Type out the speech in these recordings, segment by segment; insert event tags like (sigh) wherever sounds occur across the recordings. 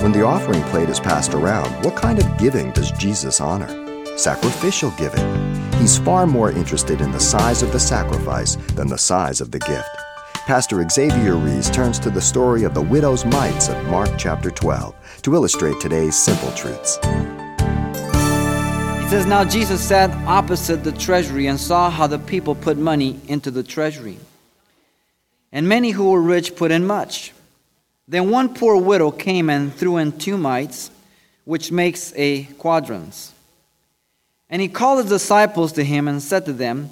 When the offering plate is passed around, what kind of giving does Jesus honor? Sacrificial giving. He's far more interested in the size of the sacrifice than the size of the gift. Pastor Xavier Reese turns to the story of the widow's mites of Mark chapter 12 to illustrate today's simple truths. It says, Now Jesus sat opposite the treasury and saw how the people put money into the treasury. And many who were rich put in much. Then one poor widow came and threw in two mites, which makes a quadrans. And he called his disciples to him and said to them,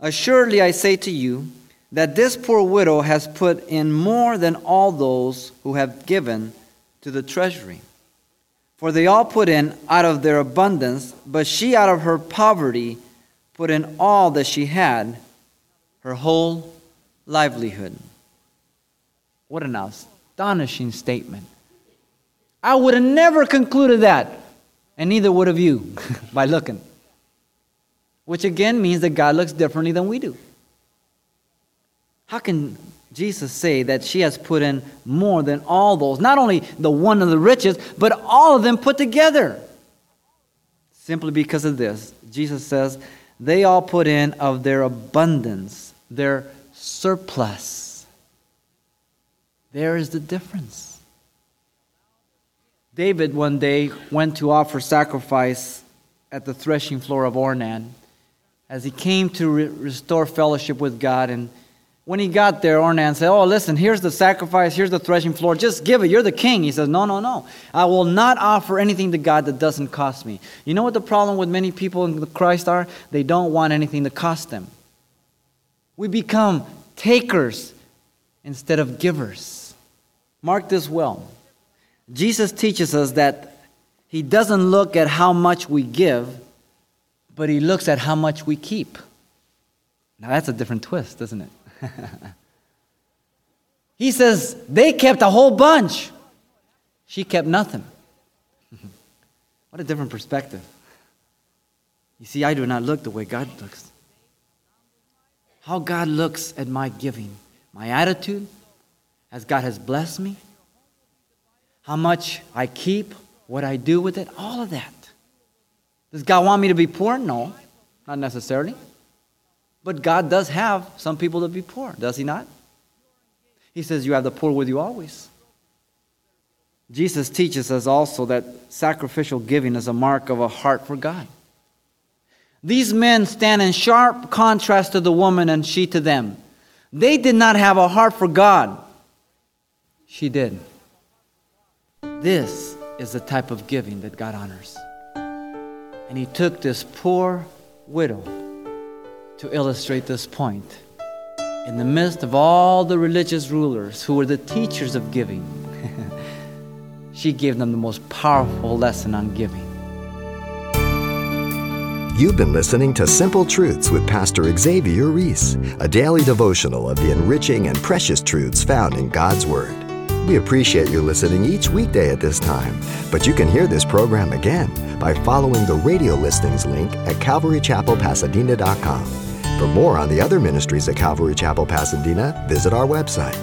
Assuredly I say to you, that this poor widow has put in more than all those who have given to the treasury. For they all put in out of their abundance, but she out of her poverty put in all that she had, her whole livelihood. What an astonishing statement. I would have never concluded that, and neither would have you (laughs) by looking. Which again means that God looks differently than we do. How can Jesus say that she has put in more than all those? Not only the one of the richest, but all of them put together. Simply because of this, Jesus says, they all put in of their abundance, their surplus. There is the difference. David one day went to offer sacrifice at the threshing floor of Ornan as he came to re- restore fellowship with God and when he got there, Ornan said, Oh, listen, here's the sacrifice, here's the threshing floor, just give it. You're the king. He says, No, no, no. I will not offer anything to God that doesn't cost me. You know what the problem with many people in Christ are? They don't want anything to cost them. We become takers instead of givers. Mark this well. Jesus teaches us that he doesn't look at how much we give, but he looks at how much we keep. Now that's a different twist, isn't it? (laughs) he says they kept a whole bunch. She kept nothing. (laughs) what a different perspective. You see, I do not look the way God looks. How God looks at my giving, my attitude, as God has blessed me, how much I keep, what I do with it, all of that. Does God want me to be poor? No, not necessarily. But God does have some people to be poor, does He not? He says, You have the poor with you always. Jesus teaches us also that sacrificial giving is a mark of a heart for God. These men stand in sharp contrast to the woman and she to them. They did not have a heart for God. She did. This is the type of giving that God honors. And he took this poor widow to illustrate this point. In the midst of all the religious rulers who were the teachers of giving, (laughs) she gave them the most powerful lesson on giving. You've been listening to Simple Truths with Pastor Xavier Reese, a daily devotional of the enriching and precious truths found in God's Word. We appreciate you listening each weekday at this time, but you can hear this program again by following the radio listings link at calvarychapelpasadena.com. For more on the other ministries at Calvary Chapel Pasadena, visit our website.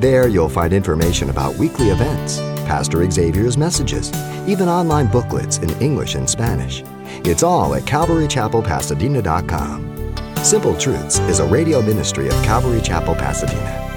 There you'll find information about weekly events, Pastor Xavier's messages, even online booklets in English and Spanish. It's all at calvarychapelpasadena.com. Simple Truths is a radio ministry of Calvary Chapel, Pasadena.